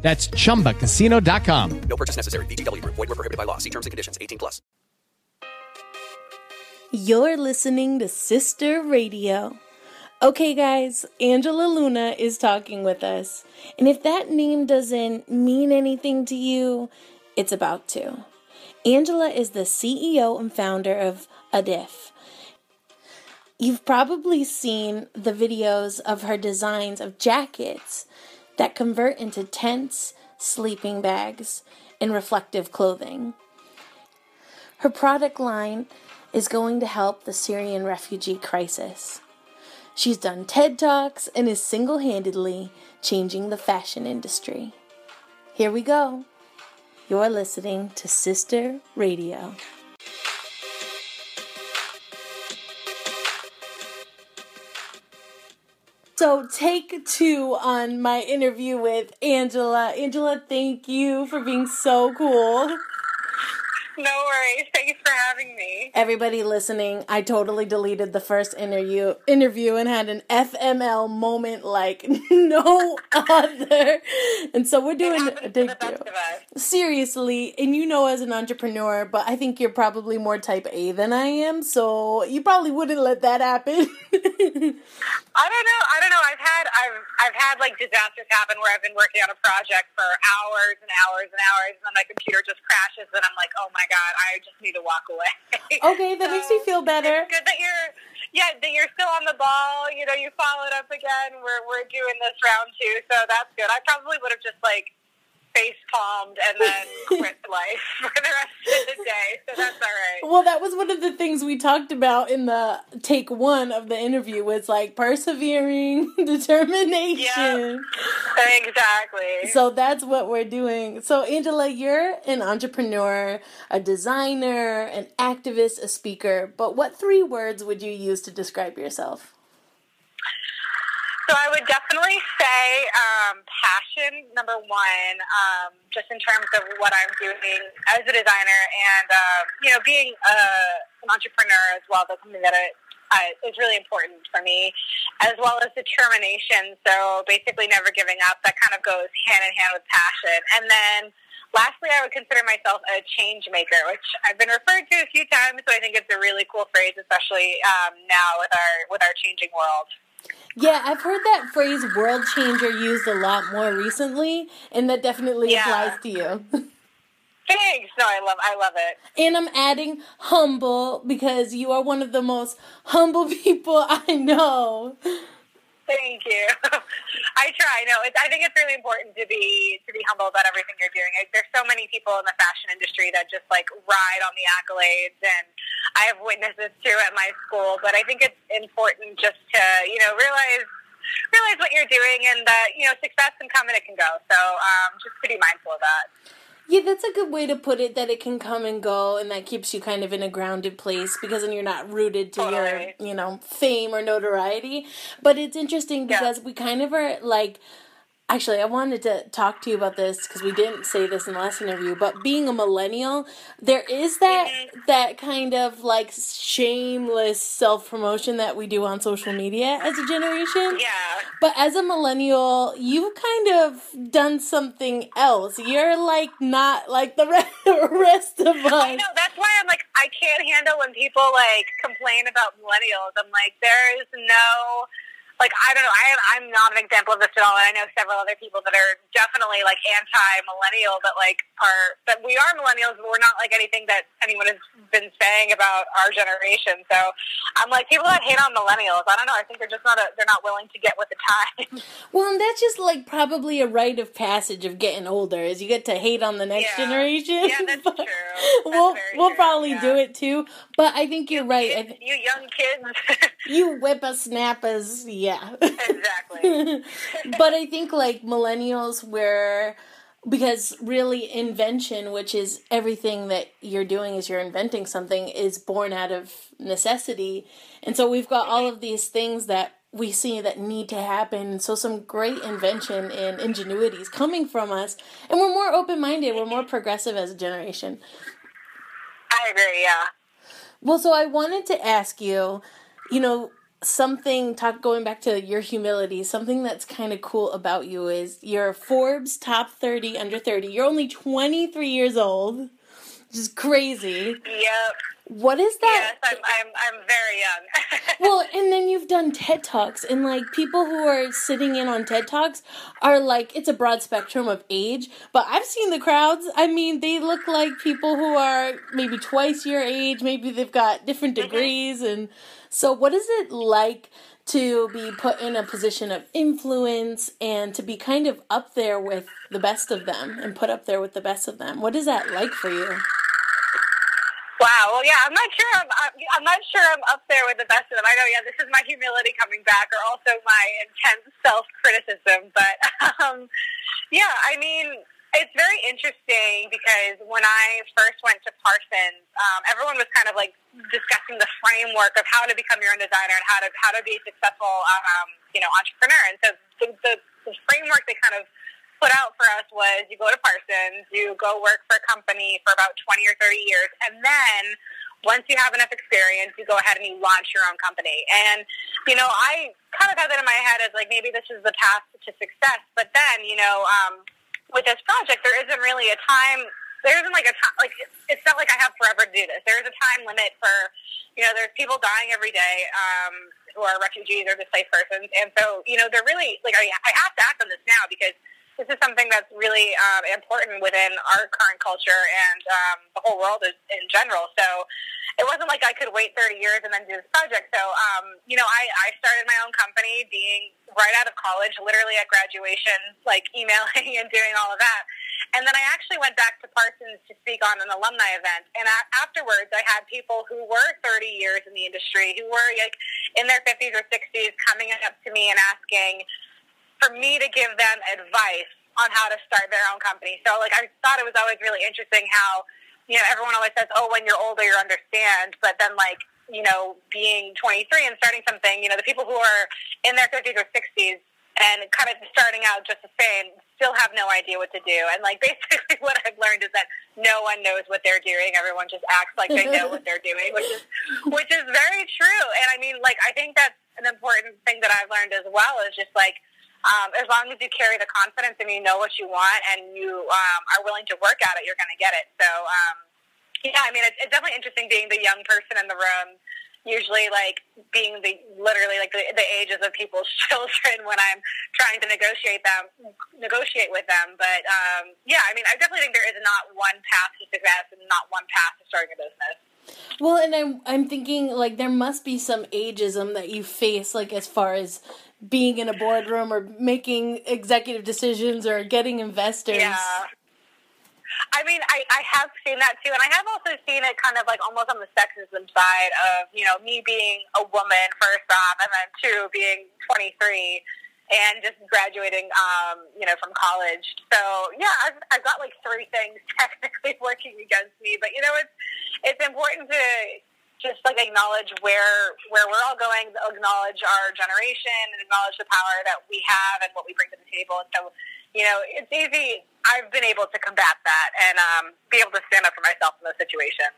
That's chumbacasino.com. No purchase necessary. VGW Group. Void were prohibited by law. See terms and conditions. 18 plus. You're listening to Sister Radio. Okay, guys, Angela Luna is talking with us. And if that name doesn't mean anything to you, it's about to. Angela is the CEO and founder of ADIFF. You've probably seen the videos of her designs of jackets that convert into tents, sleeping bags, and reflective clothing. Her product line is going to help the Syrian refugee crisis. She's done TED Talks and is single handedly changing the fashion industry. Here we go. You're listening to Sister Radio. So, take two on my interview with Angela. Angela, thank you for being so cool. No worries. Thanks for having me. Everybody listening, I totally deleted the first interview interview and had an FML moment like no other. And so we're doing a big deal. Seriously, and you know as an entrepreneur, but I think you're probably more type A than I am, so you probably wouldn't let that happen. I don't know. I don't know. I've had I've I've had like disasters happen where I've been working on a project for hours and hours and hours and then my computer just crashes and I'm like, "Oh my god, I just need to walk away." Okay, that so makes me um, feel better. It's good that you're yeah, that you're still on the ball. You know, you followed up again. We're we're doing this round two, so that's good. I probably would have just like face palmed and then quit life for the rest of the day. So that's all right. Well, that was one of the things we talked about in the take one of the interview was like persevering, determination. Yep. Exactly. So that's what we're doing. So Angela, you're an entrepreneur, a designer, an activist, a speaker, but what three words would you use to describe yourself? So I would definitely say um, passion, number one, um, just in terms of what I'm doing as a designer and, um, you know, being uh, an entrepreneur as well. That's something that I, uh, is really important for me, as well as determination. So basically never giving up. That kind of goes hand in hand with passion. And then lastly, I would consider myself a change maker, which I've been referred to a few times. So I think it's a really cool phrase, especially um, now with our with our changing world. Yeah, I've heard that phrase world changer used a lot more recently, and that definitely yeah. applies to you. Thanks. No, I love I love it. And I'm adding humble because you are one of the most humble people I know. Thank you. I try. No, it's, I think it's really important to be to be humble about everything you're doing. There's so many people in the fashion industry that just like ride on the accolades, and I have witnesses too at my school. But I think it's important just to you know realize realize what you're doing, and that you know success can come and it can go. So um, just to be mindful of that. Yeah, that's a good way to put it. That it can come and go, and that keeps you kind of in a grounded place because then you're not rooted to totally. your, you know, fame or notoriety. But it's interesting because yeah. we kind of are like Actually, I wanted to talk to you about this because we didn't say this in the last interview. But being a millennial, there is that mm-hmm. that kind of like shameless self promotion that we do on social media as a generation. Yeah. But as a millennial, you've kind of done something else. You're like not like the rest of us. I know. That's why I'm like I can't handle when people like complain about millennials. I'm like there is no like I don't know, I am, I'm not an example of this at all, and I know several other people that are definitely like anti-millennial, but like are that we are millennials, but we're not like anything that anyone has been saying about our generation. So I'm like people that hate on millennials. I don't know. I think they're just not a, they're not willing to get with the time. Well, and that's just like probably a rite of passage of getting older, is you get to hate on the next yeah. generation. Yeah, that's true. That's we'll we'll true. probably yeah. do it too, but I think you're you right. Kids, you young kids. you whippersnappers, yeah. Exactly. but I think like millennials, we're because really invention which is everything that you're doing is you're inventing something is born out of necessity and so we've got all of these things that we see that need to happen so some great invention and ingenuity is coming from us and we're more open-minded we're more progressive as a generation I agree. Yeah. well so i wanted to ask you you know something talk going back to your humility something that's kind of cool about you is you're forbes top 30 under 30 you're only 23 years old is crazy Yep. what is that Yes, I'm. I'm. I'm very young. well and then you've done ted talks and like people who are sitting in on ted talks are like it's a broad spectrum of age but i've seen the crowds i mean they look like people who are maybe twice your age maybe they've got different mm-hmm. degrees and so what is it like to be put in a position of influence and to be kind of up there with the best of them and put up there with the best of them what is that like for you Wow. Well, yeah. I'm not sure. I'm, I'm. Not sure. I'm up there with the best of them. I know. Yeah. This is my humility coming back, or also my intense self criticism. But um, yeah. I mean, it's very interesting because when I first went to Parsons, um, everyone was kind of like discussing the framework of how to become your own designer and how to how to be a successful, um, you know, entrepreneur. And so the, the, the framework they kind of put out for us was you go to Parsons, you go work for a company for about 20 or 30 years, and then once you have enough experience, you go ahead and you launch your own company. And, you know, I kind of had that in my head as like maybe this is the path to success. But then, you know, um, with this project, there isn't really a time. There isn't like a time, like it's not like I have forever to do this. There is a time limit for, you know, there's people dying every day um, who are refugees or displaced persons, and so you know they're really like I, I have to act on this now because this is something that's really um, important within our current culture and um, the whole world is, in general. So it wasn't like I could wait 30 years and then do this project. So, um, you know, I, I started my own company being right out of college, literally at graduation, like emailing and doing all of that. And then I actually went back to Parsons to speak on an alumni event. And afterwards, I had people who were 30 years in the industry, who were like in their 50s or 60s, coming up to me and asking, for me to give them advice on how to start their own company. So like I thought it was always really interesting how, you know, everyone always says, Oh, when you're older you understand but then like, you know, being twenty three and starting something, you know, the people who are in their fifties or sixties and kind of starting out just the same still have no idea what to do. And like basically what I've learned is that no one knows what they're doing. Everyone just acts like they know what they're doing, which is which is very true. And I mean like I think that's an important thing that I've learned as well is just like um, as long as you carry the confidence and you know what you want and you um, are willing to work at it, you're going to get it. So, um, yeah, I mean, it's, it's definitely interesting being the young person in the room. Usually, like being the literally like the, the ages of people's children when I'm trying to negotiate them, negotiate with them. But um, yeah, I mean, I definitely think there is not one path to success and not one path to starting a business. Well, and I'm I'm thinking like there must be some ageism that you face, like as far as being in a boardroom or making executive decisions or getting investors. Yeah. I mean, I, I have seen that too, and I have also seen it kind of like almost on the sexism side of, you know, me being a woman first off, and then two, being 23 and just graduating, um, you know, from college. So, yeah, I've, I've got like three things technically working against me, but, you know, it's, it's important to just like acknowledge where where we're all going, acknowledge our generation, and acknowledge the power that we have and what we bring to the table. And so, you know, it's easy. I've been able to combat that and um, be able to stand up for myself in those situations.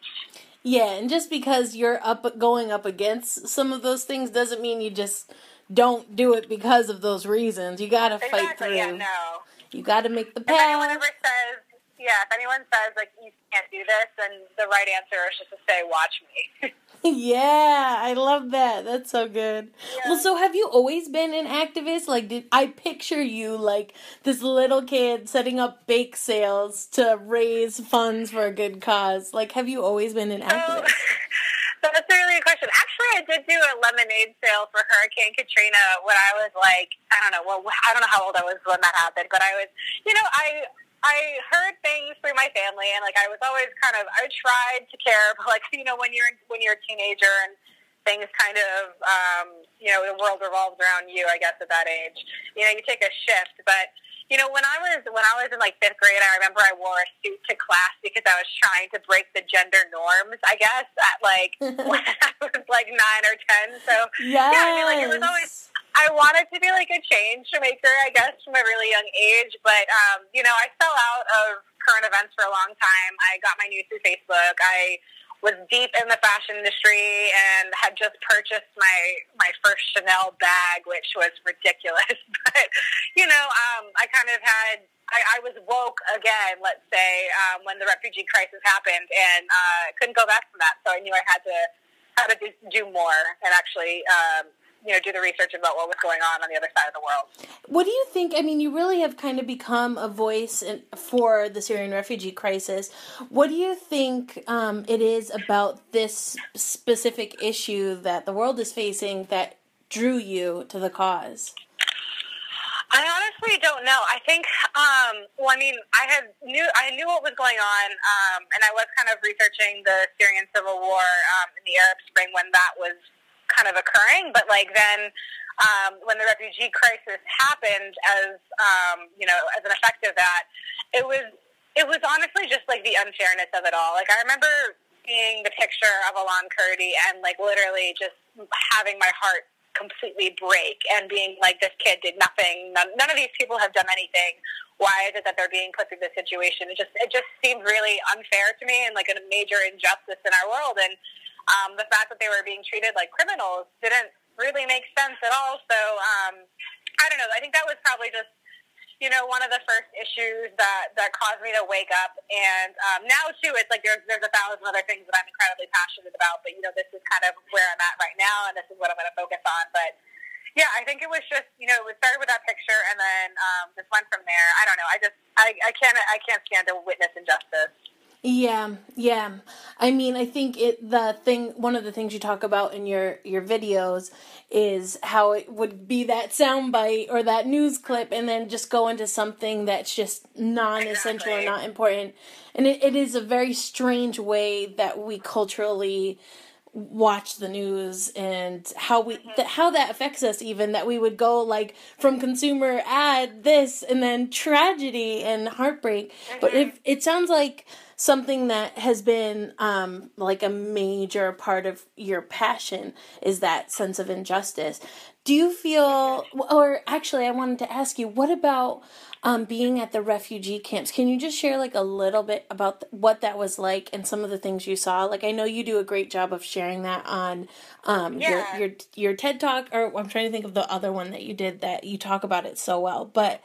Yeah, and just because you're up going up against some of those things doesn't mean you just don't do it because of those reasons. You got to fight through. Yeah. No. You got to make the If anyone path. ever says, yeah, if anyone says like you can't do this, then the right answer is just to say, "Watch me." yeah, I love that. That's so good. Yeah. Well, so have you always been an activist? Like, did I picture you like this little kid setting up bake sales to raise funds for a good cause? Like, have you always been an So, activist? that's a really good question. Actually, I did do a lemonade sale for Hurricane Katrina when I was like, I don't know, well, I don't know how old I was when that happened, but I was, you know, I I heard things through my family, and like I was always kind of, I tried to care, but like you know, when you're when you're a teenager and things kind of, um, you know, the world revolves around you. I guess at that age, you know, you take a shift, but you know, when I was when I was in like fifth grade, I remember I wore a suit to class because I was trying to break the gender norms. I guess at like when I was like nine or ten. So yes. yeah, I mean, like it was always. I wanted to be like a change maker, I guess, from a really young age. But um, you know, I fell out of current events for a long time. I got my news through Facebook. I was deep in the fashion industry and had just purchased my my first Chanel bag, which was ridiculous. but you know, um, I kind of had I, I was woke again, let's say, um, when the refugee crisis happened, and uh, couldn't go back from that. So I knew I had to had to do, more and actually um, you know, do the research about what was going on on the other side of the world. What do you think? I mean, you really have kind of become a voice in, for the Syrian refugee crisis. What do you think um, it is about this specific issue that the world is facing that drew you to the cause? I honestly don't know. I think, um, well, I mean, I had knew I knew what was going on, um, and I was kind of researching the Syrian civil war um, in the Arab Spring when that was kind of occurring. But like then, um, when the refugee crisis happened, as um, you know, as an effect of that, it was it was honestly just like the unfairness of it all. Like I remember seeing the picture of Alan Kurdi and like literally just having my heart completely break and being like, this kid did nothing. None, none of these people have done anything. Why is it that they're being put through this situation? It just it just seemed really unfair to me and like a major injustice in our world. And um, the fact that they were being treated like criminals didn't really make sense at all. So um, I don't know. I think that was probably just you know one of the first issues that that caused me to wake up. And um, now too, it's like there's there's a thousand other things that I'm incredibly passionate about. But you know, this is kind of where I'm at right now, and this is what I'm going to focus on. But yeah, I think it was just you know it started with that picture and then um, just went from there. I don't know. I just I, I can't I can't stand to witness injustice. Yeah, yeah. I mean, I think it the thing one of the things you talk about in your your videos is how it would be that soundbite or that news clip and then just go into something that's just non-essential exactly. or not important. And it, it is a very strange way that we culturally watch the news and how we th- how that affects us even that we would go like from consumer ad this and then tragedy and heartbreak mm-hmm. but if it sounds like something that has been um, like a major part of your passion is that sense of injustice. Do you feel, or actually, I wanted to ask you, what about um, being at the refugee camps? Can you just share like a little bit about what that was like and some of the things you saw? Like, I know you do a great job of sharing that on um, yeah. your your your TED talk, or I'm trying to think of the other one that you did that you talk about it so well, but.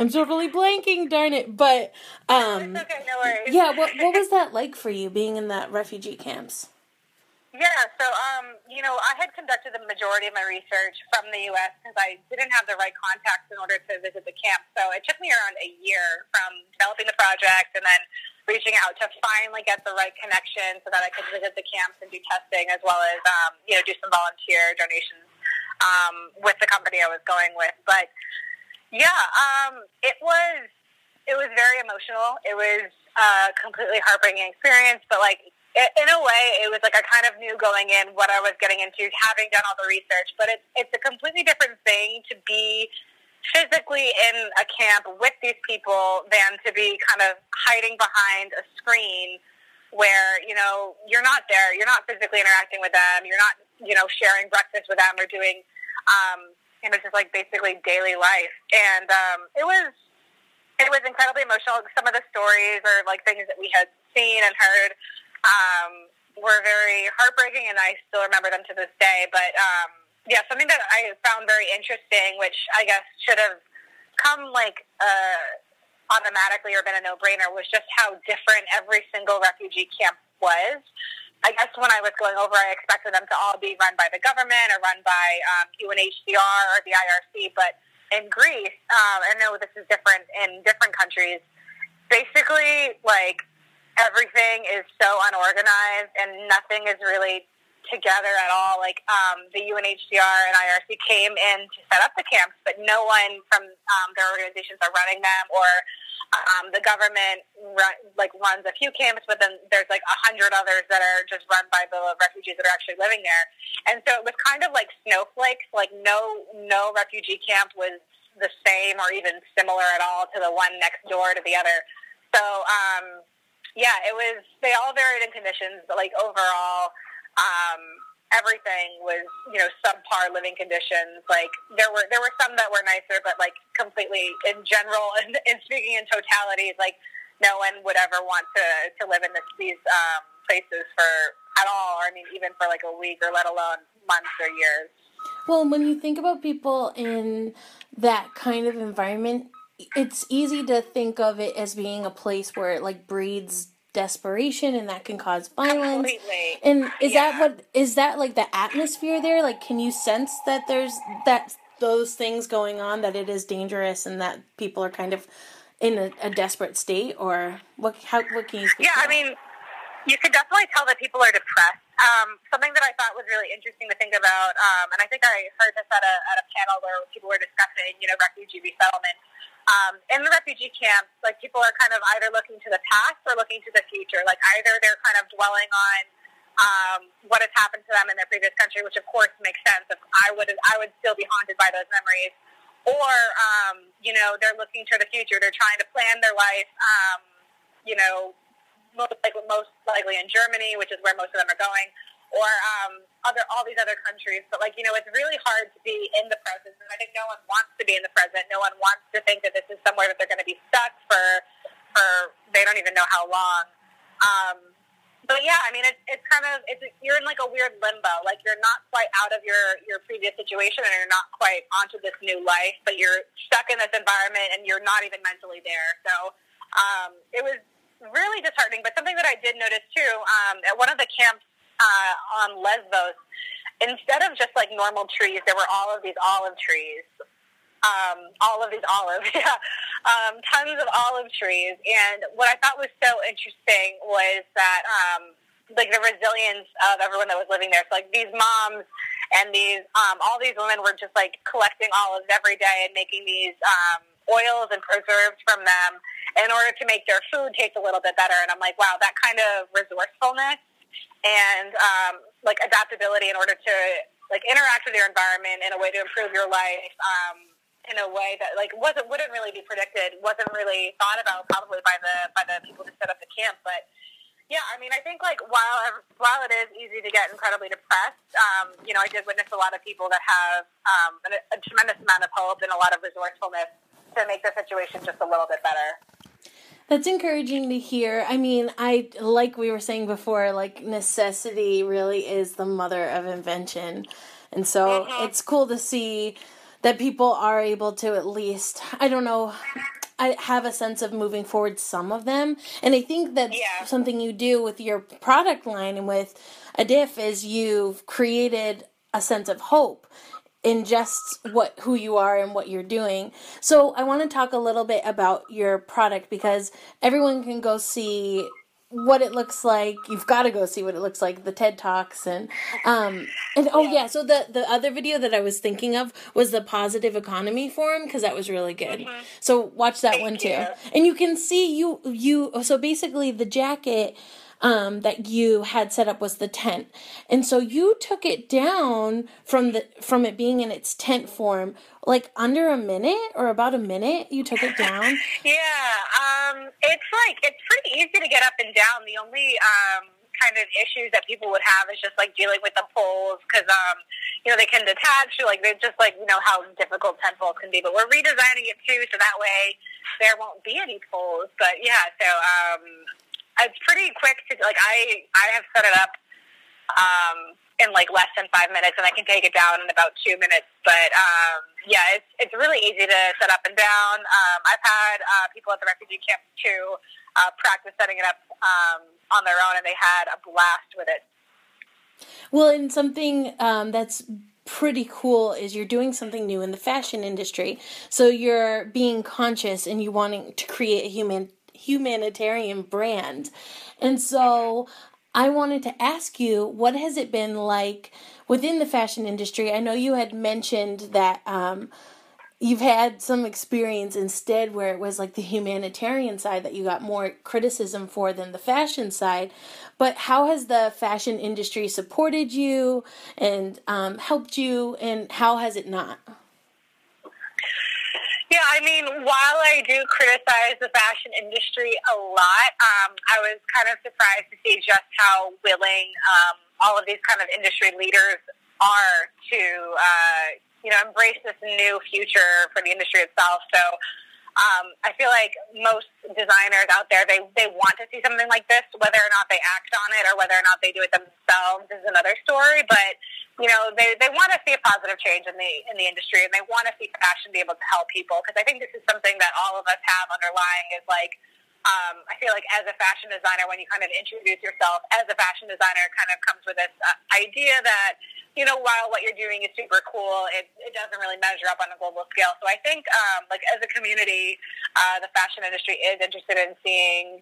I'm totally blanking, darn it. But um okay, no worries. Yeah, what what was that like for you being in that refugee camps? Yeah, so um, you know, I had conducted the majority of my research from the U.S. because I didn't have the right contacts in order to visit the camp. So it took me around a year from developing the project and then reaching out to finally get the right connection so that I could visit the camps and do testing as well as um, you know do some volunteer donations um, with the company I was going with. But yeah, um, it was it was very emotional. It was a completely heartbreaking experience, but like in a way, it was like I kind of knew going in what I was getting into, having done all the research. But it's it's a completely different thing to be physically in a camp with these people than to be kind of hiding behind a screen where you know you're not there, you're not physically interacting with them, you're not you know sharing breakfast with them or doing um, you know, just like basically daily life. And um, it was it was incredibly emotional. Some of the stories or like things that we had seen and heard um, were very heartbreaking, and I still remember them to this day. But um, yeah, something that I found very interesting, which I guess should have come like uh, automatically or been a no-brainer, was just how different every single refugee camp was. I guess when I was going over, I expected them to all be run by the government or run by um, UNHCR or the IRC. But in Greece, um, I know this is different in different countries. Basically, like everything is so unorganized and nothing is really together at all. Like um, the UNHCR and IRC came in to set up the camps, but no one from um, their organizations are running them or um, the government run, like runs a few camps, but then there's like a hundred others that are just run by the refugees that are actually living there. And so it was kind of like snowflakes. Like no no refugee camp was the same or even similar at all to the one next door to the other. So, um, yeah, it was. They all varied in conditions, but like overall, um, everything was you know subpar living conditions. Like there were there were some that were nicer, but like completely in general and, and speaking in totality, like no one would ever want to to live in this, these um, places for at all. Or I mean, even for like a week, or let alone months or years. Well, when you think about people in that kind of environment, it's easy to think of it as being a place where it like breeds desperation and that can cause violence. Completely. And is Yeah. that what is that like the atmosphere there? Like can you sense that there's that those things going on that it is dangerous and that people are kind of in a, a desperate state or what how what can you speak Yeah, I mean, you could definitely tell that people are depressed. Um, something that I thought was really interesting to think about, um, and I think I heard this at a, at a panel where people were discussing, you know, refugee resettlement. Um, in the refugee camps, like people are kind of either looking to the past or looking to the future. Like either they're kind of dwelling on um, what has happened to them in their previous country, which of course makes sense. If I would I would still be haunted by those memories, or um, you know they're looking to the future. They're trying to plan their life. Um, you know, most likely, most likely in Germany, which is where most of them are going, or um, other all these other countries. But like you know, it's really hard to be in the present, and I think no one wants to be in the present. No one wants to think that this is somewhere that they're going to be stuck for for they don't even know how long. Um, but yeah, I mean, it's it's kind of it's you're in like a weird limbo. Like you're not quite out of your your previous situation, and you're not quite onto this new life, but you're stuck in this environment, and you're not even mentally there. So um, it was really disheartening. But something that I did notice too um, at one of the camps uh, on Lesbos, instead of just like normal trees, there were all of these olive trees. Um, all of these olives, yeah, um, tons of olive trees. And what I thought was so interesting was that, um, like the resilience of everyone that was living there. So like these moms and these, um, all these women were just like collecting olives every day and making these um, oils and preserves from them in order to make their food taste a little bit better. And I'm like, wow, that kind of resourcefulness and um, like adaptability in order to like interact with your environment in a way to improve your life um, in a way that like wasn't wouldn't really be predicted, wasn't really thought about probably by the by the people who set up the camp. But yeah, I mean, I think like while while it is easy to get incredibly depressed, um, you know, I did witness a lot of people that have um, a, a tremendous amount of hope and a lot of resourcefulness to make the situation just a little bit better. That's encouraging to hear. I mean, I like we were saying before, like necessity really is the mother of invention. And so mm-hmm. it's cool to see that people are able to at least, I don't know, I have a sense of moving forward some of them. And I think that's Yeah. something you do with your product line and with ADIFF is you've created a sense of hope in just what who you are and what you're doing. So I want to talk a little bit about your product because everyone can go see what it looks like. You've got to go see what it looks like. The TED Talks and um and oh yeah, so the the other video that I was thinking of was the Positive Economy Forum because that was really good. So watch that one too. you. And you can see you you so basically the jacket um, that you had set up was the tent, and so you took it down from the from it being in its tent form, like under a minute or about a minute. You took it down. Yeah, um, it's like it's pretty easy to get up and down. The only um, kind of issues that people would have is just like dealing with the poles because um, you know they can detach. Like they're just like you know how difficult tent poles can be. But we're redesigning it too, so that way there won't be any poles. But yeah, so um, it's pretty quick to like I I have set it up um, in like less than five minutes, and I can take it down in about two minutes. But um, yeah, it's it's really easy to set up and down. Um, I've had uh, people at the refugee camp too uh, practice setting it up um, on their own, and they had a blast with it. Well, and something um, that's pretty cool is you're doing something new in the fashion industry. So you're being conscious and you wanting to create a human humanitarian brand. And so I wanted to ask you, what has it been like within the fashion industry? I know you had mentioned that um, you've had some experience instead where it was like the humanitarian side that you got more criticism for than the fashion side. But how has the fashion industry supported you and um, helped you, and how has it not? Yeah, I mean, while I do criticize the fashion industry a lot, um, I was kind of surprised to see just how willing um, all of these kind of industry leaders are to, uh, you know, embrace this new future for the industry itself. So um, I feel like most designers out there, they, they want to see something like this, whether or not they act on it or whether or not they do it themselves is another story. But, you know, they, they want to see a positive change in the, in the industry and they want to see fashion be able to help people. Because I think this is something that all of us have underlying is like, um, I feel like as a fashion designer, when you kind of introduce yourself as a fashion designer, it kind of comes with this uh, idea that, you know, while what you're doing is super cool, it, it doesn't really measure up on a global scale. So I think, um, like, as a community, uh, the fashion industry is interested in seeing,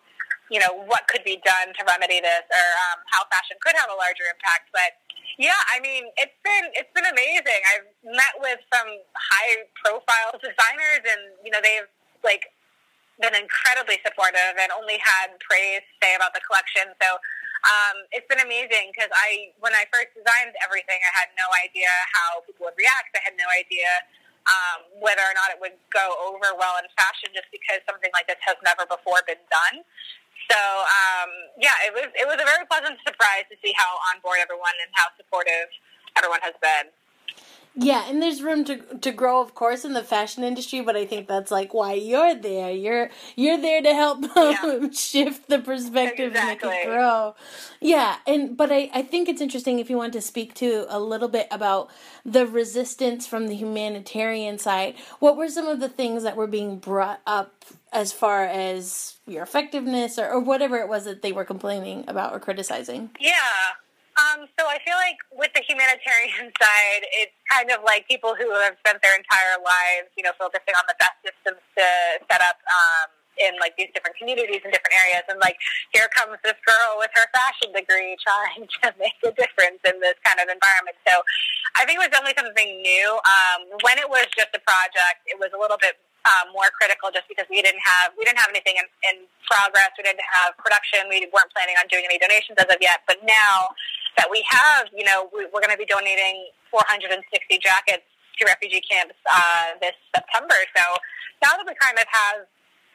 you know, what could be done to remedy this or um, how fashion could have a larger impact. But yeah, I mean, it's been it's been amazing. I've met with some high profile designers, and you know, they've like been incredibly supportive and only had praise to say about the collection. So um, it's been amazing because I, when I first designed everything, I had no idea how people would react. I had no idea um, whether or not it would go over well in fashion, just because something like this has never before been done. So um, yeah, it was it was a very pleasant surprise to see how on board everyone and how supportive everyone has been. Yeah, and there's room to to grow, of course, in the fashion industry. But I think that's like why you're there. You're you're there to help yeah. shift the perspective exactly. and make it grow. Yeah, and but I I think it's interesting if you want to speak to a little bit about the resistance from the humanitarian side. What were some of the things that were being brought up as far as your effectiveness or, or whatever it was that they were complaining about or criticizing? Yeah. Um, so I feel like with the humanitarian side, it's kind of like people who have spent their entire lives, you know, focusing on the best systems to set up um, in like these different communities in different areas, and like here comes this girl with her fashion degree trying to make a difference in this kind of environment. So I think it was definitely something new. Um, when it was just a project, it was a little bit um, more critical just because we didn't have we didn't have anything in, in progress. We didn't have production. We weren't planning on doing any donations as of yet. But now that we have, you know, we, we're going to be donating 460 jackets to refugee camps uh, this September. So now that we kind of have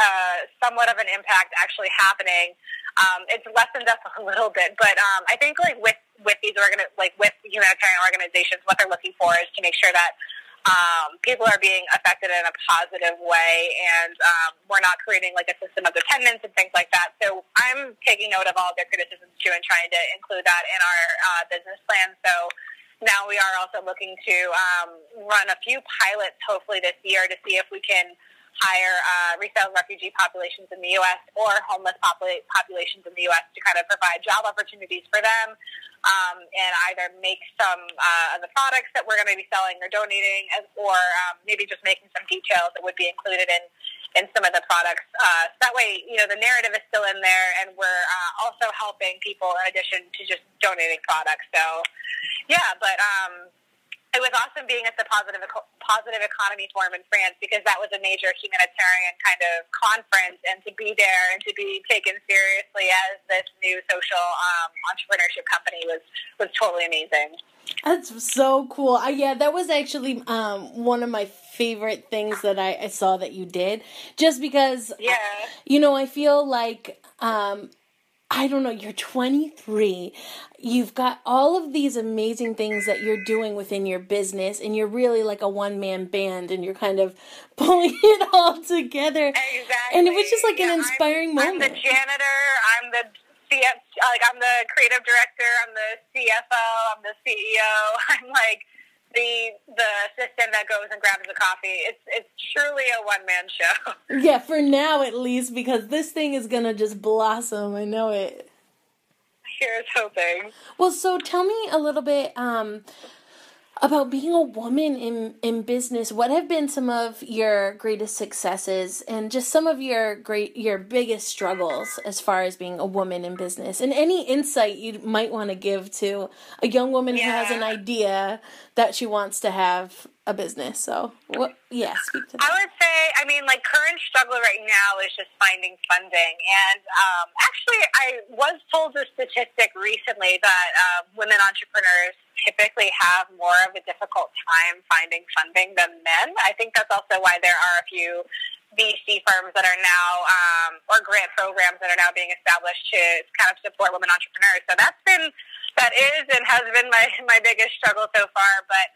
uh, somewhat of an impact actually happening, um, it's lessened us a little bit. But um, I think like with with these organ like with humanitarian organizations, what they're looking for is to make sure that um, people are being affected in a positive way, and um, we're not creating like a system of dependence and things like that. So I'm taking note of all their criticisms too, and trying to include that in our uh, business plan. So now we are also looking to um, run a few pilots, hopefully this year, to see if we can hire uh, resettled refugee populations in the U.S. or homeless popula- populations in the U.S. to kind of provide job opportunities for them um, and either make some uh, of the products that we're going to be selling or donating as, or um, maybe just making some details that would be included in, in some of the products. Uh, so that way, you know, the narrative is still in there and we're uh, also helping people in addition to just donating products. So, yeah, but... Um, it was awesome being at the positive positive economy forum in France because that was a major humanitarian kind of conference, and to be there and to be taken seriously as this new social um, entrepreneurship company was was totally amazing. That's so cool. Uh, yeah, that was actually um, one of my favorite things that I, I, saw that you did. Just because, yeah, you know, I feel like um, I don't know, you're 23. You've got all of these amazing things that you're doing within your business, and you're really like a one man band, and you're kind of pulling it all together. Exactly. And it was just like yeah, an inspiring I'm, moment. I'm the janitor, I'm the CF, like I'm the creative director, I'm the CFO, I'm the CEO. I'm like, the the assistant that goes and grabs the coffee. It's it's truly a one man show. Yeah, for now at least, because this thing is gonna just blossom. I know it. Here's hoping. Well, so tell me a little bit. Um, about being a woman in in business what have been some of your greatest successes and just some of your great your biggest struggles as far as being a woman in business and any insight you might want to give to a young woman yeah. who has an idea that she wants to have a business so what yeah speak to that i would say i mean like current struggle right now is just finding funding and um, actually i was told a statistic recently that uh, women entrepreneurs typically have more of a difficult time finding funding than men. I think that's also why there are a few VC firms that are now, um, or grant programs that are now being established to kind of support women entrepreneurs. So that's been, that is and has been my, my biggest struggle so far. But,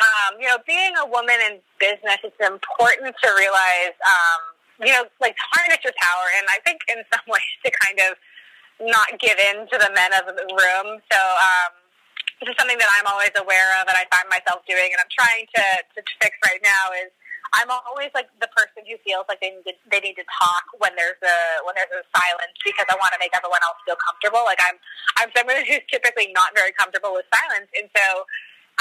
um, you know, being a woman in business, it's important to realize, um, you know, like harness your power. And I think in some ways to kind of not give in to the men of the room. So, um, this is something that I'm always aware of and I find myself doing and I'm trying to, to fix right now is I'm always like the person who feels like they need to, they need to talk when there's a when there's a silence because I want to make everyone else feel comfortable. Like I'm I'm someone who's typically not very comfortable with silence, and so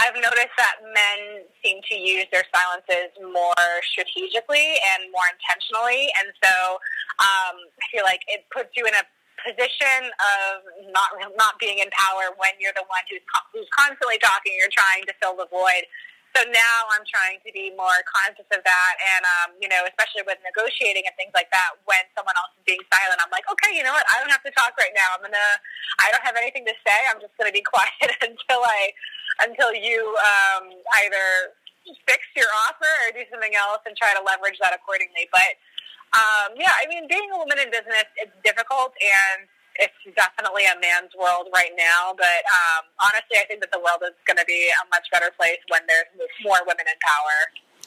I've noticed that men seem to use their silences more strategically and more intentionally, and so um, I feel like it puts you in a position of not not being in power when you're the one who's who's constantly talking. You're trying to fill the void so now I'm trying to be more conscious of that, and um, you know, especially with negotiating and things like that, when someone else is being silent, I'm like, okay, you know what? I don't have to talk right now. I'm gonna, I don't have anything to say. I'm just gonna be quiet until I, until you um, either fix your offer or do something else and try to leverage that accordingly. But um, yeah, I mean, being a woman in business, it's difficult and it's definitely a man's world right now. But um, honestly, I think that the world is going to be a much better place when there's more women in power.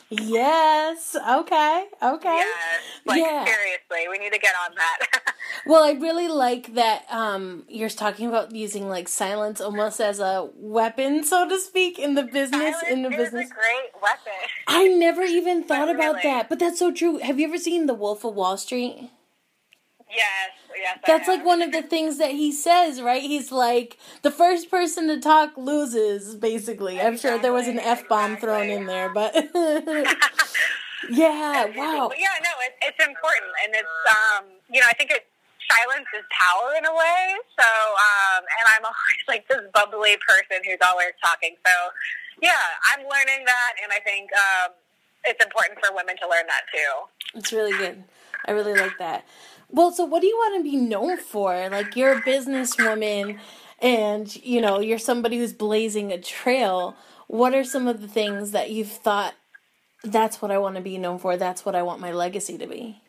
Yes. Okay. Okay. Yes. Like yeah. seriously, we need to get on that. well, I really like that um, you're talking about using like silence almost as a weapon, so to speak, in the business. Silence in the is business. a great weapon. I never even thought about really. that, but that's so true. Have you ever seen The Wolf of Wall Street? Yes. That's like one of the things that he says, right? He's like the first person to talk loses, basically. I'm sure there was an f bomb thrown in there, but yeah, wow. Yeah, no, it, it's important, and it's um, you know, I think it silence is power in a way. So, um, and I'm always like this bubbly person who's always talking. So, yeah, I'm learning that, and I think um, it's important for women to learn that too. It's really good. I really like that. Well, so what do you want to be known for? Like you're a businesswoman and you know, you're somebody who's blazing a trail. What are some of the things that you've thought that's what I want to be known for? That's what I want my legacy to be.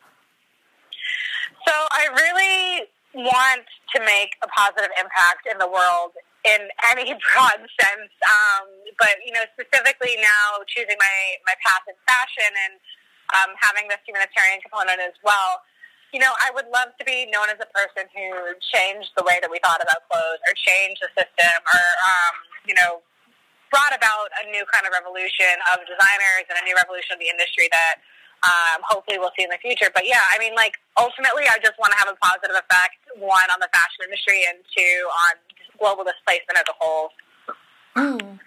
So I really want to make a positive impact in the world in any broad sense. Um, but you know, specifically now choosing my my path in fashion and um, having this humanitarian component as well. You know, I would love to be known as a person who changed the way that we thought about clothes, or changed the system, or um, you know, brought about a new kind of revolution of designers and a new revolution of the industry that um, hopefully we'll see in the future. But yeah, I mean, like ultimately, I just want to have a positive effect one on the fashion industry and two on global displacement as a whole. Mm.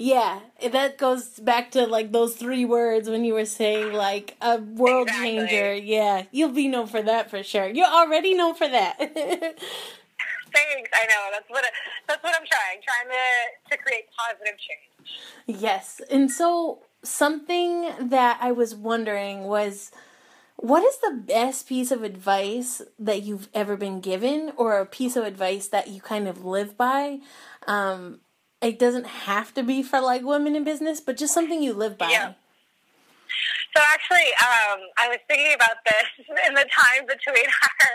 Yeah, that goes back to like those three words when you were saying like a world Exactly. changer. Yeah, you'll be known for that for sure. You're already known for that. Thanks. I know that's what that's what I'm trying, trying to to create positive change. yes. And so something that I was wondering was what is the best piece of advice that you've ever been given or a piece of advice that you kind of live by? Um it doesn't have to be for like women in business, but just something you live by. Yeah. So actually, um, I was thinking about this in the time between our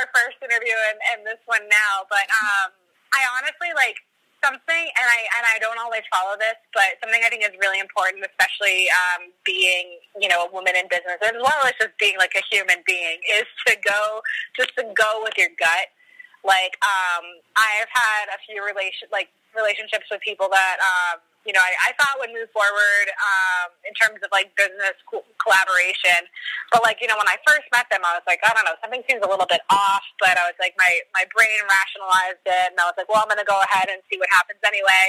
our first interview and, and this one now. But um, I honestly like something, and I and I don't always follow this, but something I think is really important, especially um, being you know a woman in business, as well as just being like a human being, is to go just to go with your gut. Like um, I've had a few relation like relationships with people that um, you know, I, I thought would move forward um, in terms of like business co- collaboration. But like, you know, when I first met them, I was like, I don't know, something seems a little bit off. But I was like, my my brain rationalized it, and I was like, well, I'm going to go ahead and see what happens anyway.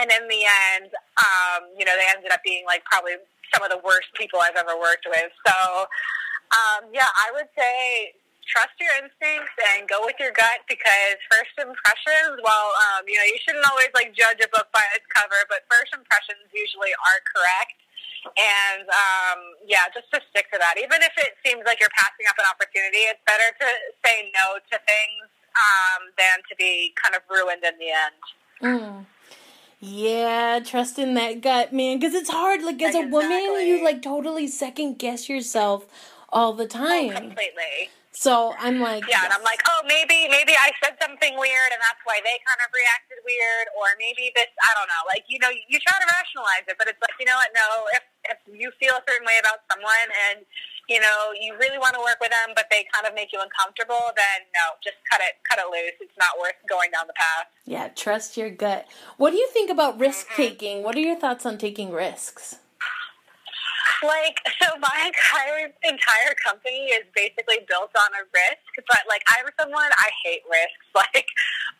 And in the end, um, you know, they ended up being like probably some of the worst people I've ever worked with. So, um, yeah, I would say trust your instincts and go with your gut because first impressions, well, um, you know, you shouldn't always like judge a book by its cover, but first impressions usually are correct. And um, yeah, just to stick to that. Even if it seems like you're passing up an opportunity, it's better to say no to things um, than to be kind of ruined in the end. Mm. Yeah, trust in that gut, man. Because it's hard. Like, as a woman, you like totally second guess yourself all the time. Completely. So I'm like, Yeah, and I'm like, oh, maybe maybe I said something weird, and that's why they kind of reacted weird, or maybe this, I don't know. Like, you know, you try to rationalize it, but it's like, you know what? No, if if you feel a certain way about someone, and you know, you really want to work with them, but they kind of make you uncomfortable, then no, just cut it cut it loose. It's not worth going down the path. yeah, trust your gut. What do you think about risk mm-hmm. taking? What are your thoughts on taking risks? Like, so my entire entire company is basically built on a risk, but like I'm someone I hate risks, like,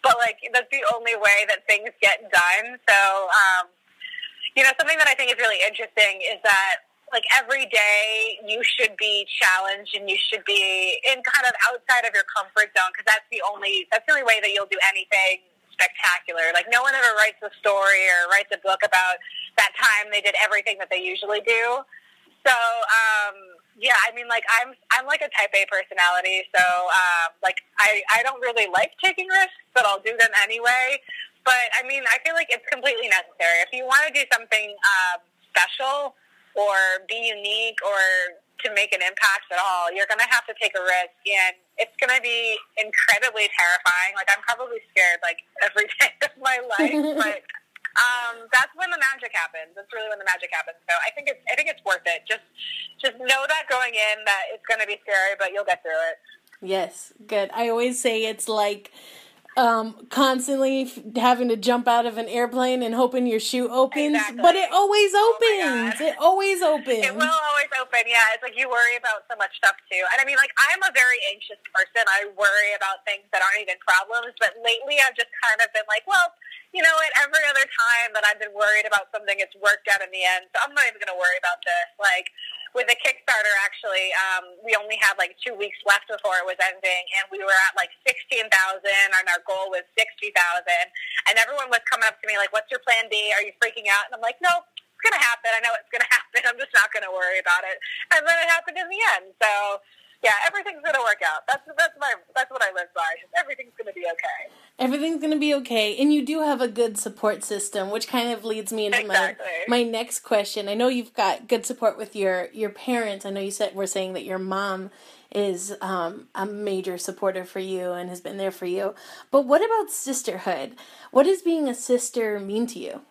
but like that's the only way that things get done. So, um, you know, something that I think is really interesting is that like every day you should be challenged and you should be in kind of outside of your comfort zone because that's the only that's the only way that you'll do anything spectacular. Like no one ever writes a story or writes a book about that time they did everything that they usually do. So, um, yeah, I mean, like I'm, I'm like a Type A personality. So, um, like I, I don't really like taking risks, but I'll do them anyway. But I mean, I feel like it's completely necessary. If you want to do something um, special or be unique or to make an impact at all, you're going to have to take a risk, and it's going to be incredibly terrifying. Like I'm probably scared like every day of my life, but um, that's when the magic happens. That's really when the magic happens. So I think it's I think it's worth it. Just just know that going in that it's going to be scary, but you'll get through it. Yes, good. I always say it's like um, constantly f- having to jump out of an airplane and hoping your shoe opens, Exactly. but it always Oh opens. God. it always opens. It will always open. Yeah, it's like you worry about so much stuff too. And I mean, like I'm a very anxious person. I worry about things that aren't even problems. But lately, I've just kind of been like, well, you know what? Every other time that I've been worried about something, it's worked out in the end. So I'm not even going to worry about this. Like with the Kickstarter, actually, um, we only had like two weeks left before it was ending, and we were at like sixteen thousand, and our goal was sixty thousand. And everyone was coming up to me like, "What's your plan B? Are you freaking out?" And I'm like, "Nope." It's gonna happen. I know it's gonna happen. I'm just not gonna worry about it. And then it happened in the end. So, yeah, everything's gonna work out. That's that's my that's what I live by. Everything's gonna be okay. Everything's gonna be okay, and you do have a good support system, which kind of leads me into Exactly. my my next question. I know you've got good support with your your parents. I know you said were saying that your mom is um, a major supporter for you and has been there for you. But what about sisterhood? What does being a sister mean to you?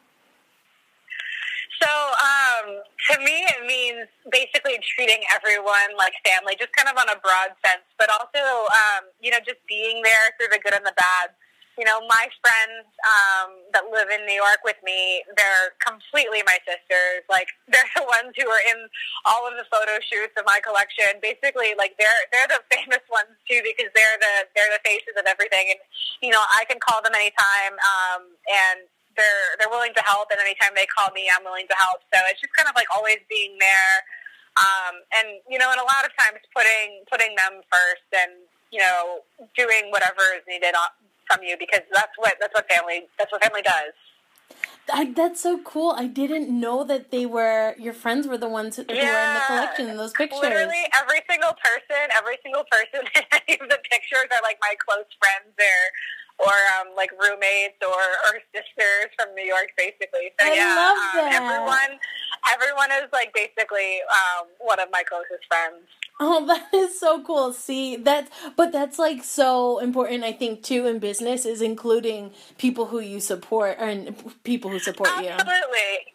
So, um, to me, it means basically treating everyone like family, just kind of on a broad sense, but also, um, you know, just being there through the good and the bad. You know, my friends um, that live in New York with me, they're completely my sisters. Like, they're the ones who are in all of the photo shoots of my collection. Basically, like they're they're the famous ones too because they're the they're the faces of everything. And you know, I can call them anytime, um, and they're they're willing to help, and anytime they call me, I'm willing to help. So it's just kind of like always being there, um, and you know, and a lot of times putting putting them first, and you know, doing whatever is needed from you because that's what that's what family that's what family does. I, that's so cool. I didn't know that they were your friends were the ones who, who were in the collection in those pictures. Literally every single person, every single person in any of the pictures are like my close friends or or um, like roommates or, or sisters from New York, basically. So I yeah, love um, everyone everyone is like basically um, one of my closest friends. Oh, that is so cool. See, that's but that's like so important. I think too in business is including people who you support and people who support you. Absolutely.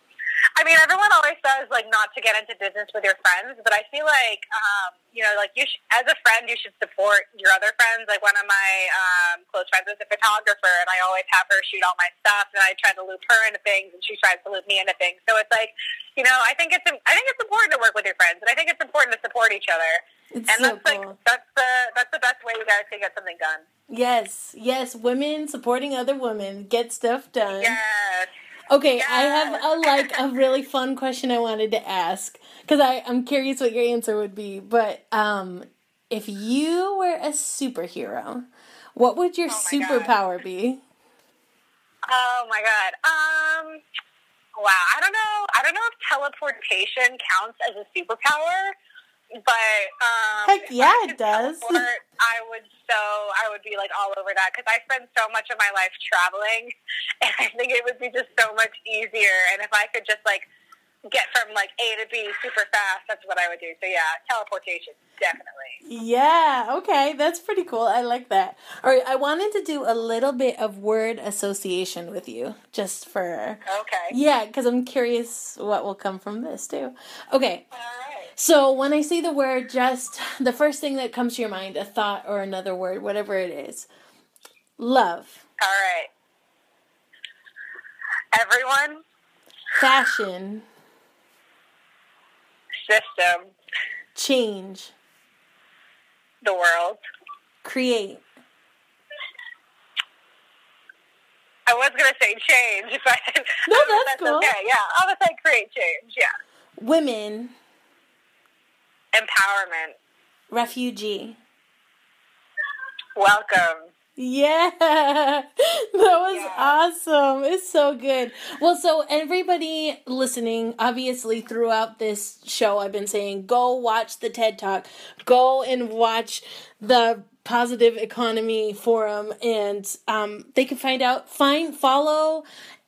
I mean, everyone always says like not to get into business with your friends, but I feel like um, you know, like you sh- as a friend, you should support your other friends. Like one of my um, close friends is a photographer, and I always have her shoot all my stuff, and I try to loop her into things, and she tries to loop me into things. So it's like, you know, I think it's I think it's important to work with your friends, and I think it's important to support each other. It's and so that's like cool. that's the that's the best way you guys can get something done. Yes, yes, women supporting other women get stuff done. Yes. Okay, I have a like a really fun question I wanted to ask because I I'm curious what your answer would be. But um, if you were a superhero, what would your Oh superpower be? Oh my god. Um. Wow. I don't know. I don't know if teleportation counts as a superpower, but um, Heck yeah, it does. teleport, I would so I would be like all over that because I spend so much of my life traveling, and I think it would be just so much easier. And if I could just like get from like A to B super fast, that's what I would do. So yeah, teleportation, definitely. Yeah, okay, that's pretty cool. I like that. All right, I wanted to do a little bit of word association with you, just for. Okay. Yeah, because I'm curious what will come from this too. Okay, All right. So when I say the word, just the first thing that comes to your mind, a thought or another word, whatever it is. Love, All right. Everyone, fashion, system, change, the world. create, I was gonna say change, but No, I don't know if that's cool. Okay, yeah, I was like create change. Yeah, women, empowerment. refugee. Welcome. Yeah, that was Yeah. awesome. It's so good. Well, so everybody listening, obviously throughout this show, I've been saying go watch the TED Talk, go and watch the Positive Economy Forum, and um, they can find out, find, follow.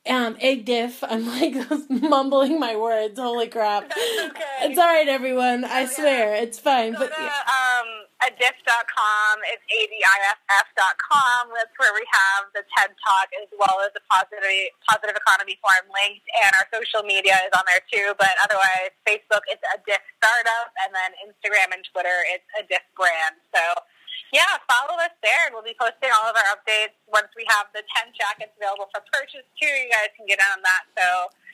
Um, egg diff. I'm like mumbling my words. Holy crap! okay. It's all right, everyone. I swear, it's fine. Go But to yeah. um, adiff.com. It's adiff.com. That's where we have the TED Talk as well as the Positive Positive Economy Forum linked, and our social media is on there too. But otherwise, Facebook it's ADIFF Startup, and then Instagram and Twitter it's ADIFF Brand. So. Yeah, follow us there, and we'll be posting all of our updates once we have the 10 jackets available for purchase, too. You guys can get in on that. So,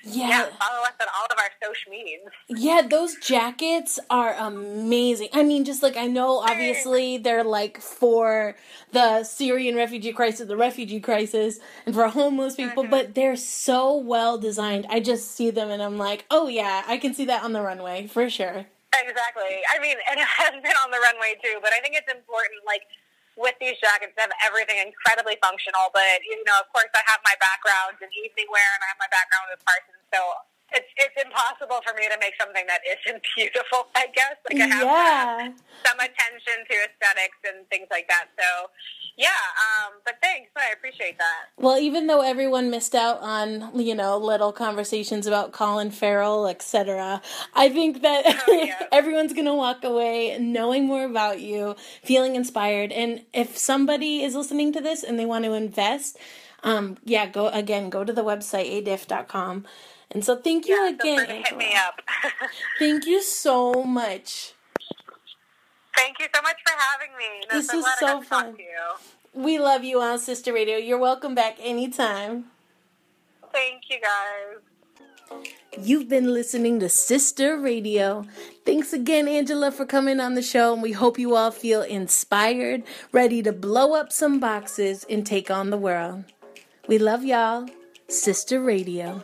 yeah, yeah, follow us on all of our social medias. Yeah, those jackets are amazing. I mean, just like I know, obviously, they're like for the Syrian refugee crisis, the refugee crisis, and for homeless people, mm-hmm. but they're so well designed. I just see them and I'm like, oh yeah, I can see that on the runway for sure. Exactly. I mean, and it has been on the runway too, but I think it's important, like, with these jackets, to have everything incredibly functional. But, you know, of course, I have my background in evening wear and I have my background with Parsons, so it's, it's impossible for me to make something that isn't beautiful, I guess. Like, I have to have some attention to aesthetics and things like that. So, yeah, um, but thanks. I appreciate that. Well, even though everyone missed out on, you know, little conversations about Colin Farrell, etc., I think that Oh, yeah. everyone's going to walk away knowing more about you, feeling inspired. And if somebody is listening to this and they want to invest, um, yeah, go again, go to the website adiff.com. And so thank you Yeah, again, to hit me up. Thank you so much. Thank you so much for having me. No, This so was so got to talk fun. to you. We love you on Sister Radio. You're welcome back anytime. Thank you, guys. You've been listening to Sister Radio. Thanks again, Angela, for coming on the show, and we hope you all feel inspired, ready to blow up some boxes and take on the world. We love y'all. Sister Radio.